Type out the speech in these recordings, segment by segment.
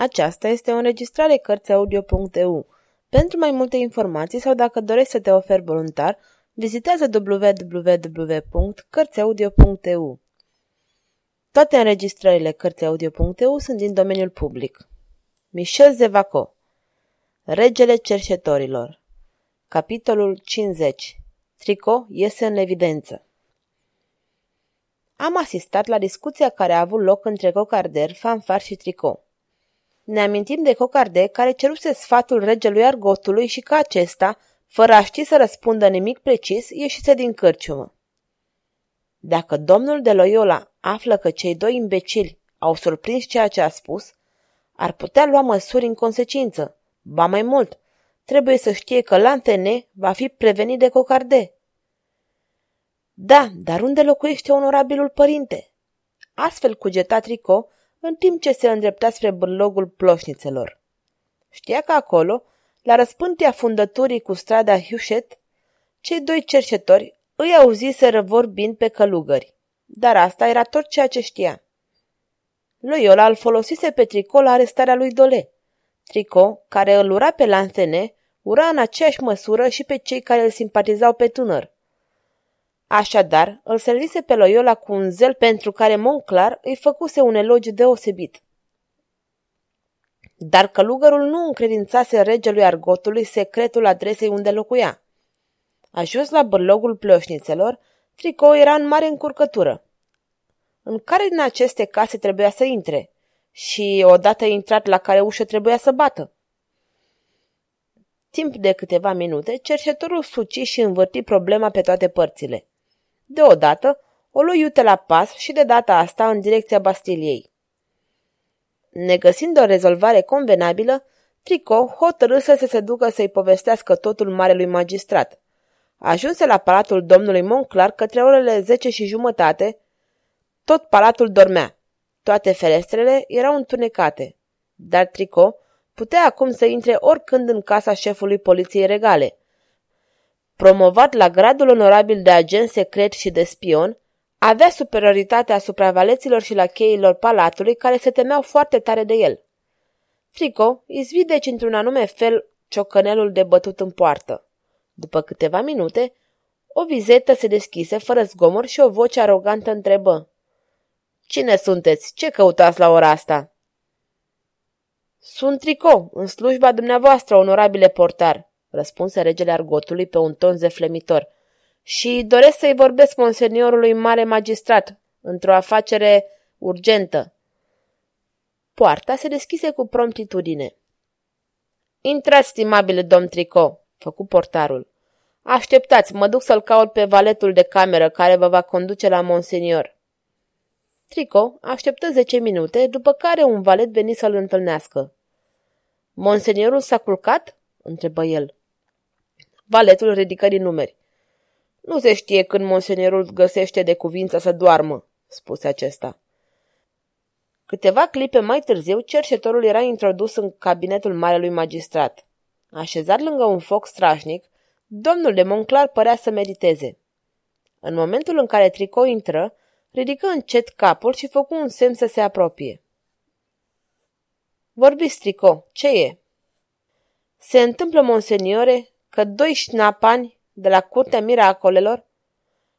Aceasta este o înregistrare Cărțiaudio.eu. Pentru mai multe informații sau dacă dorești să te oferi voluntar, vizitează www.cărțiaudio.eu. Toate înregistrările Cărțiaudio.eu sunt din domeniul public. Michel Zevaco Regele cerșetorilor Capitolul 50 Trico iese în evidență Am asistat la discuția care a avut loc între Cocarder, Fanfar și Trico. Ne amintim de Cocarde care ceruse sfatul regelui Argotului și că acesta, fără a ști să răspundă nimic precis, ieșise din cârciumă. Dacă domnul de Loyola află că cei doi imbecili au surprins ceea ce a spus, ar putea lua măsuri în consecință. Ba mai mult, trebuie să știe că Lantene va fi prevenit de Cocarde. Da, dar unde locuiește onorabilul părinte? Astfel cugeta Trico, în timp ce se îndrepta spre bârlogul ploșnițelor. Știa că acolo, la răspântia fundăturii cu strada Hushet, cei doi cercetori îi auziseră vorbind pe călugări, dar asta era tot ceea ce știa. Loyola îl folosise pe Trico la arestarea lui Dole. Trico, care îl ura pe Lantene, ura în aceeași măsură și pe cei care îl simpatizau pe tânăr. Așadar, îl servise pe Loyola cu un zel pentru care Monclar îi făcuse un elogiu deosebit. Dar călugărul nu încredințase regelui Argotului secretul adresei unde locuia. Ajuns la bărlogul plășnițelor, Trico era în mare încurcătură. În care din aceste case trebuia să intre? Și odată intrat la care ușă trebuia să bată? Timp de câteva minute, cerșetorul suci și învârti problema pe toate părțile. Deodată, o lui iute la pas și de data asta în direcția Bastiliei. Negăsind o rezolvare convenabilă, Trico hotărâ să se ducă să-i povestească totul marelui magistrat. Ajunse la palatul domnului Monclar către orele zece și jumătate. Tot palatul dormea. Toate ferestrele erau întunecate. Dar Trico putea acum să intre oricând în casa șefului poliției regale. Promovat la gradul onorabil de agent secret și de spion, avea superioritatea asupra valeților și la cheilor palatului care se temeau foarte tare de el. Frico izvi deci într-un anume fel ciocănelul de bătut în poartă. După câteva minute, o vizetă se deschise fără zgomor și o voce arogantă întrebă. Cine sunteți? Ce căutați la ora asta?" Sunt Trico, în slujba dumneavoastră, onorabile portar," răspunse regele argotului pe un ton zeflemitor. Și doresc să-i vorbesc monseniorului mare magistrat, într-o afacere urgentă. Poarta se deschise cu promptitudine. Intrați, stimabile domn Trico, făcu portarul. Așteptați, mă duc să-l caut pe valetul de cameră care vă va conduce la monsenior. Trico așteptă zece minute, după care un valet veni să-l întâlnească. Monseniorul s-a culcat? întrebă el. Valetul ridică din numeri. Nu se știe când monsenierul găsește de cuvință să doarmă, spuse acesta. Câteva clipe mai târziu, cerșetorul era introdus în cabinetul marelui magistrat. Așezat lângă un foc strașnic, domnul de Monclar părea să mediteze. În momentul în care Tricou intră, ridică încet capul și făcu un semn să se apropie. Vorbiți, Tricou, ce e? Se întâmplă, monseniore, că doi șnapani de la curtea miracolelor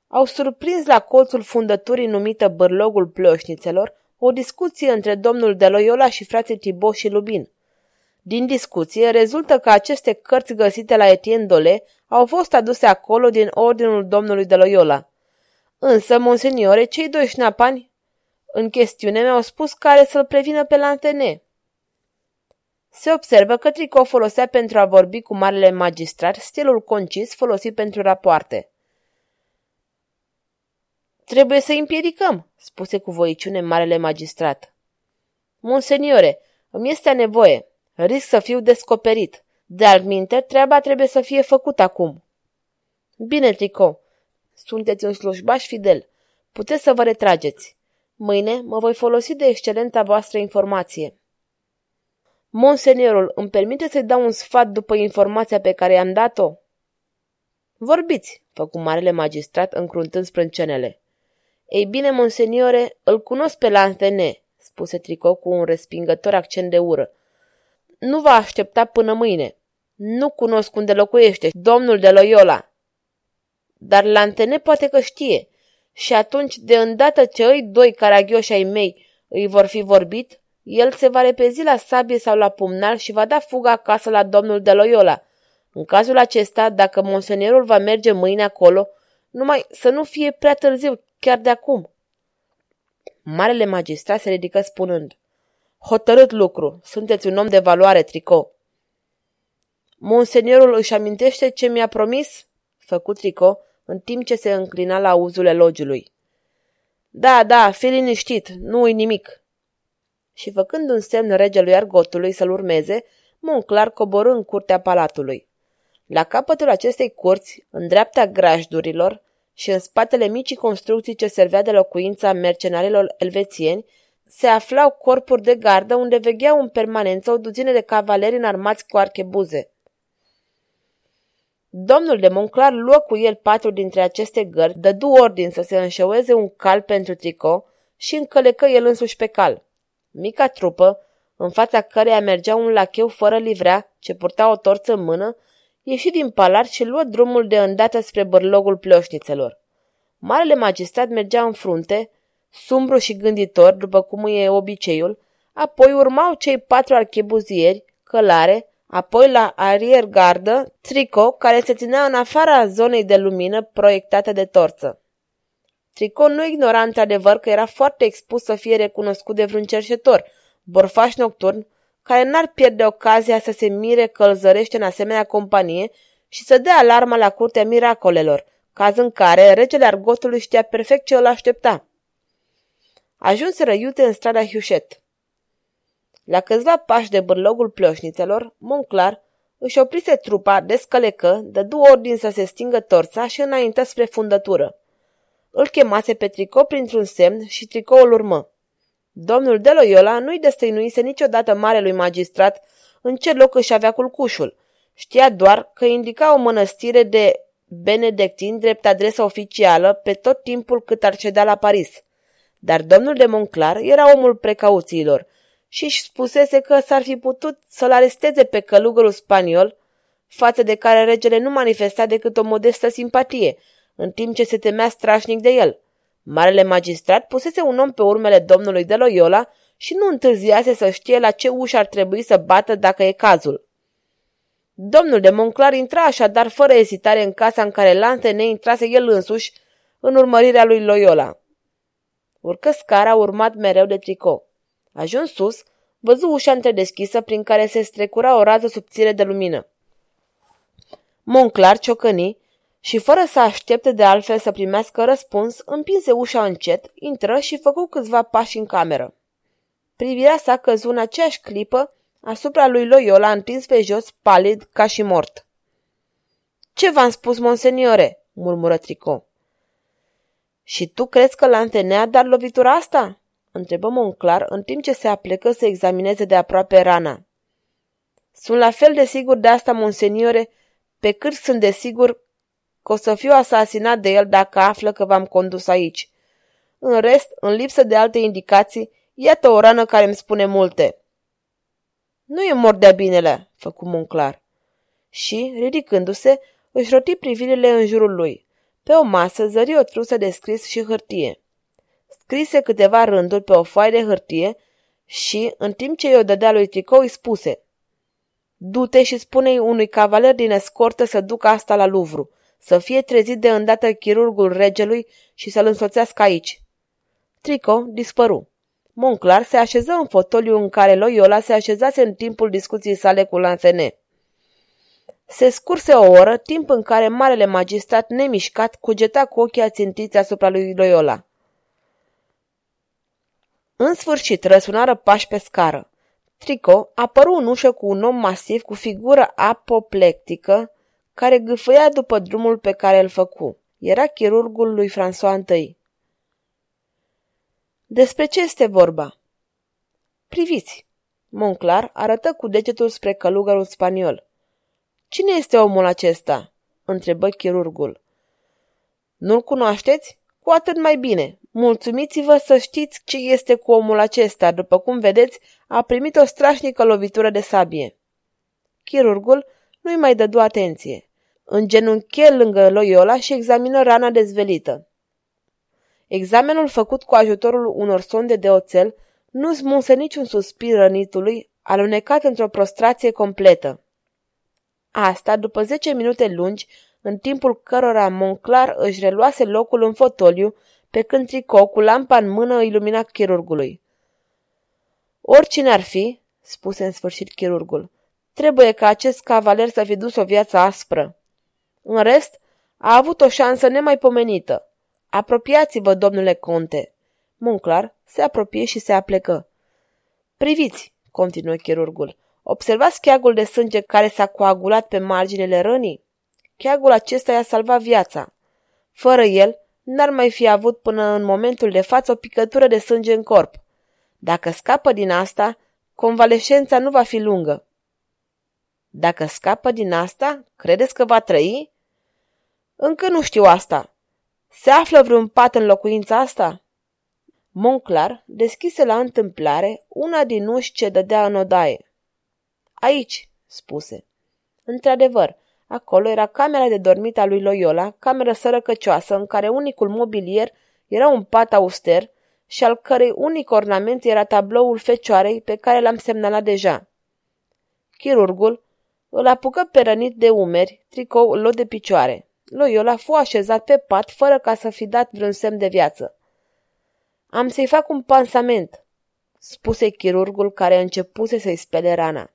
au surprins la colțul fundăturii numită Bărlogul Plășnițelor o discuție între domnul de Loyola și frații Tibo și Lubin. Din discuție rezultă că aceste cărți găsite la Etienne Dole au fost aduse acolo din ordinul domnului de Loyola. Însă, monseniore, cei doi șnapani în chestiune mi-au spus care să-l prevină pe Lantene. Se observă că Tricot folosea pentru a vorbi cu marele magistrat stilul concis folosit pentru rapoarte. Trebuie să împiedicăm, spuse cu voiciune marele magistrat. Monseniore, îmi este nevoie. Risc să fiu descoperit. De altminte, treaba trebuie să fie făcută acum. Bine, Trico. Sunteți un slujbaș fidel. Puteți să vă retrageți. Mâine mă voi folosi de excelenta voastră informație. Monseniorul, îmi permite să-i dau un sfat după informația pe care i-am dat-o? Vorbiți, făcu marele magistrat încruntând sprâncenele. Ei bine, monseniore, îl cunosc pe Lantene, spuse Tricot cu un respingător accent de ură. Nu va aștepta până mâine. Nu cunosc unde locuiește, domnul de Loyola. Dar Lantene poate că știe. Și atunci, de îndată ce îi doi caragioși ai mei îi vor fi vorbit, el se va repezi la sabie sau la pumnal și va da fuga acasă la domnul de Loyola. În cazul acesta, dacă monsenierul va merge mâine acolo, numai să nu fie prea târziu, chiar de acum. Marele magistrat se ridică spunând, Hotărât lucru, sunteți un om de valoare, Trico. Monseniorul își amintește ce mi-a promis? Făcut Trico, în timp ce se înclina la auzul elogiului. Da, da, fi liniștit, nu i nimic. Și făcând un semn regelui argotului să-l urmeze, Monclar coborâ în curtea palatului. La capătul acestei curți, în dreapta grajdurilor și în spatele micii construcții ce servea de locuința mercenarilor elvețieni, se aflau corpuri de gardă unde vegheau în permanență o duzină de cavaleri înarmați cu archebuze. Domnul de Monclar luă cu el patru dintre aceste gărzi, dădu ordin să se înșeueze un cal pentru tricot și încălecă el însuși pe cal. Mica trupă, în fața căreia mergea un lacheu fără livrea, ce purta o torță în mână, ieși din palat și luă drumul de îndată spre bărlogul plioșnițelor. Marele magistrat mergea în frunte, sumbru și gânditor, după cum e obiceiul, apoi urmau cei patru archebuzieri, călare, apoi la ariergardă, Trico, care se ținea în afara zonei de lumină proiectată de torță. Trico nu ignora într-adevăr că era foarte expus să fie recunoscut de vreun cerșetor, borfaș nocturn, care n-ar pierde ocazia să se mire că îl zărește în asemenea companie și să dea alarma la curtea miracolelor, caz în care regele argotului știa perfect ce îl aștepta. Ajunseră iute în strada Hiușet. La câțiva pași de bârlogul plioșnițelor, Monclar își oprise trupa, descălecă, dădu ordin să se stingă torța și înaintă spre fundătură. Îl chemase pe tricou printr-un semn și tricoul urmă. Domnul de Loyola nu-i destăinuise niciodată marelui magistrat în ce loc își avea culcușul. Știa doar că indica o mănăstire de benedictin drept adresă oficială pe tot timpul cât ar cedea la Paris. Dar domnul de Monclar era omul precauțiilor și își spusese că s-ar fi putut să-l aresteze pe călugărul spaniol, față de care regele nu manifesta decât o modestă simpatie, în timp ce se temea strașnic de el. Marele magistrat pusese un om pe urmele domnului de Loyola și nu întârziase să știe la ce ușă ar trebui să bată dacă e cazul. Domnul de Monclar intra așadar fără ezitare în casa în care Lante ne intrase el însuși în urmărirea lui Loyola. Urcă scara urmat mereu de tricou. Ajuns sus, văzu ușa întredeschisă prin care se strecura o rază subțire de lumină. Monclar ciocăni și fără să aștepte de altfel să primească răspuns, împinse ușa încet, intră și făcu câțiva pași în cameră. Privirea sa căzu în aceeași clipă asupra lui Loyola întins pe jos, palid, ca și mort. Ce v-am spus, monseniore?" murmură Trico. Și tu crezi că l-a întenea dar lovitura asta?" întrebă Monclar în timp ce se aplecă să examineze de aproape rana. Sunt la fel de sigur de asta, monseniore, pe cât sunt de sigur că o să fiu asasinat de el dacă află că v-am condus aici. În rest, în lipsă de alte indicații, iată o rană care îmi spune multe. Nu e mort de binele, făcu Monclar. Și, ridicându-se, își roti privirile în jurul lui. Pe o masă zări o trusă de scris și hârtie. Scrise câteva rânduri pe o foaie de hârtie și, în timp ce i-o dădea lui Tricou, îi spuse Du-te și spune-i unui cavaler din escortă să ducă asta la Luvru să fie trezit de îndată chirurgul regelui și să-l însoțească aici. Trico dispăru. Monclar se așeză în fotoliu în care Loyola se așezase în timpul discuției sale cu Lanfene. Se scurse o oră, timp în care marele magistrat nemișcat cugeta cu ochii ațintiți asupra lui Loyola. În sfârșit răsunară pași pe scară. Trico apăru în ușă cu un om masiv cu figură apoplectică, care gâfâia după drumul pe care îl făcu. Era chirurgul lui François I. Despre ce este vorba? Priviți! Monclar arătă cu degetul spre călugărul spaniol. Cine este omul acesta? întrebă chirurgul. Nu-l cunoașteți? Cu atât mai bine. Mulțumiți-vă să știți ce este cu omul acesta. După cum vedeți, a primit o strașnică lovitură de sabie. Chirurgul nu-i mai dădu atenție. Îngenunche lângă Loyola și examină rana dezvelită. Examenul făcut cu ajutorul unor sonde de oțel nu smulse niciun suspir rănitului, alunecat într-o prostrație completă. Asta după zece minute lungi, în timpul cărora Monclar își reluase locul în fotoliu, pe când Tricot, cu lampa în mână, ilumina chirurgului. Oricine ar fi, spuse în sfârșit chirurgul, trebuie ca acest cavaler să fi dus o viață aspră. În rest, a avut o șansă nemaipomenită. Apropiați-vă, domnule conte. Monclar se apropie și se aplecă. Priviți, continuă chirurgul. Observați cheagul de sânge care s-a coagulat pe marginile rănii? Cheagul acesta i-a salvat viața. Fără el, n-ar mai fi avut până în momentul de față o picătură de sânge în corp. Dacă scapă din asta, convalescența nu va fi lungă. Dacă scapă din asta, credeți că va trăi? Încă nu știu asta. Se află vreun pat în locuința asta? Monclar deschise la întâmplare una din uși ce dădea în odaie. Aici, spuse. Într-adevăr, acolo era camera de dormit a lui Loyola, cameră sărăcăcioasă, în care unicul mobilier era un pat auster și al cărei unic ornament era tabloul fecioarei pe care l-am semnalat deja. Chirurgul îl apucă pe rănit de umeri, tricou îl de picioare. Loyola fu așezat pe pat fără ca să fi dat vreun semn de viață. Am să-i fac un pansament, spuse chirurgul care începuse să-i spele rana.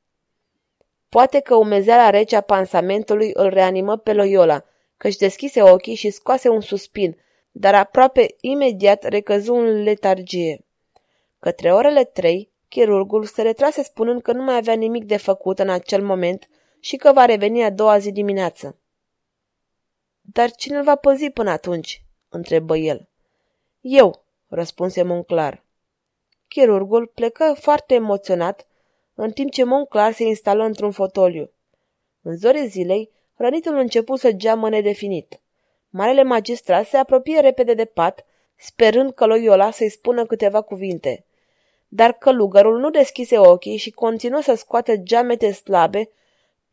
Poate că umezeala rece a pansamentului îl reanimă pe Loyola, că-și deschise ochii și scoase un suspin, dar aproape imediat recăzu în letargie. Către orele trei, chirurgul se retrase spunând că nu mai avea nimic de făcut în acel moment și că va reveni a doua zi dimineață. Dar cine îl va păzi până atunci?" întrebă el. Eu," răspunse Monclar. Chirurgul plecă foarte emoționat, în timp ce Monclar se instală într-un fotoliu. În zore zilei, rănitul începu să geamă nedefinit. Marele magistrat se apropie repede de pat, sperând că Loyola să-i spună câteva cuvinte. Dar călugărul nu deschise ochii și continuă să scoată geamete slabe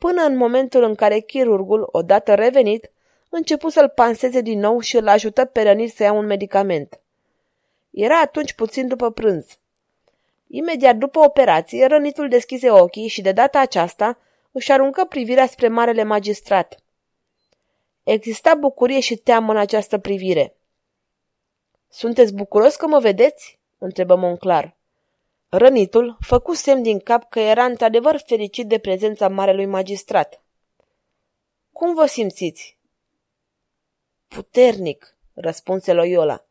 până în momentul în care chirurgul, odată revenit, începu să-l panseze din nou și îl ajută pe rănit să ia un medicament. Era atunci puțin după prânz. Imediat după operație, rănitul deschise ochii și de data aceasta își aruncă privirea spre marele magistrat. Exista bucurie și teamă în această privire. Sunteți bucuros că mă vedeți?" întrebă Monclar. Rănitul făcu semn din cap că era într-adevăr fericit de prezența marelui magistrat. Cum vă simțiți?" Puternic, răspunse Loyola.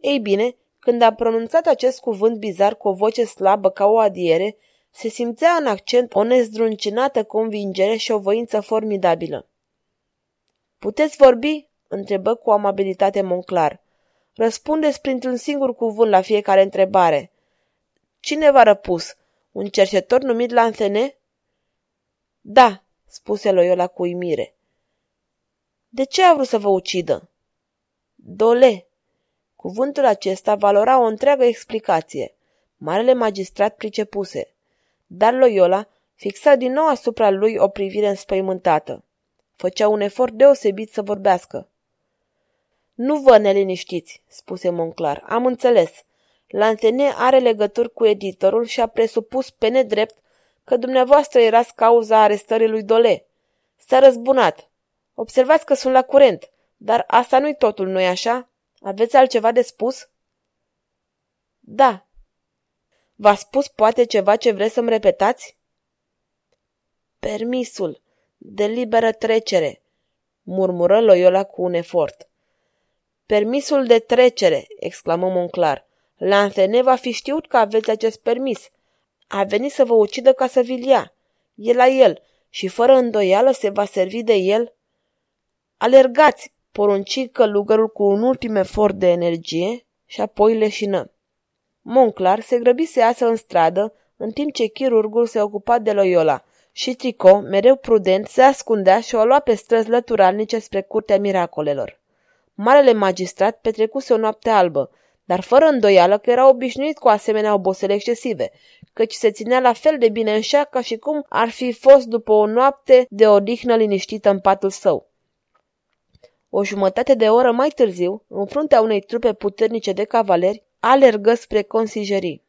Ei bine, când a pronunțat acest cuvânt bizar cu o voce slabă ca o adiere, se simțea în accent o nezdruncinată convingere și o voință formidabilă. Puteți vorbi?" întrebă cu amabilitate Monclar. Răspundeți printr-un singur cuvânt la fiecare întrebare. Cine v-a răpus? Un cercetor numit Lanthene? Da, spuse Loyola cu uimire. De ce a vrut să vă ucidă? Dole. Cuvântul acesta valora o întreagă explicație. Marele magistrat pricepuse. Dar Loyola fixa din nou asupra lui o privire înspăimântată. Făcea un efort deosebit să vorbească. Nu vă neliniștiți, spuse Monclar. Am înțeles. Lantene are legături cu editorul și a presupus pe nedrept că dumneavoastră erați cauza arestării lui Dole. S-a răzbunat. Observați că sunt la curent, dar asta nu-i totul, nu-i așa? Aveți altceva de spus? Da. V-a spus poate ceva ce vreți să-mi repetați? Permisul de liberă trecere, murmură Loyola cu un efort. Permisul de trecere, exclamă Monclar. Lanthene va fi știut că aveți acest permis. A venit să vă ucidă ca să vi-l ia. E la el și fără îndoială se va servi de el. Alergați, porunci călugărul cu un ultim efort de energie și apoi leșină. Monclar se grăbi să iasă în stradă, în timp ce chirurgul se ocupa de Loyola și Trico, mereu prudent, se ascundea și o lua pe străzi lăturalnice spre curtea miracolelor. Marele magistrat petrecuse o noapte albă, dar fără îndoială că era obișnuit cu asemenea obosele excesive, căci se ținea la fel de bine în șa ca și cum ar fi fost după o noapte de odihnă liniștită în patul său. O jumătate de oră mai târziu, în fruntea unei trupe puternice de cavaleri, alergă spre consijerii.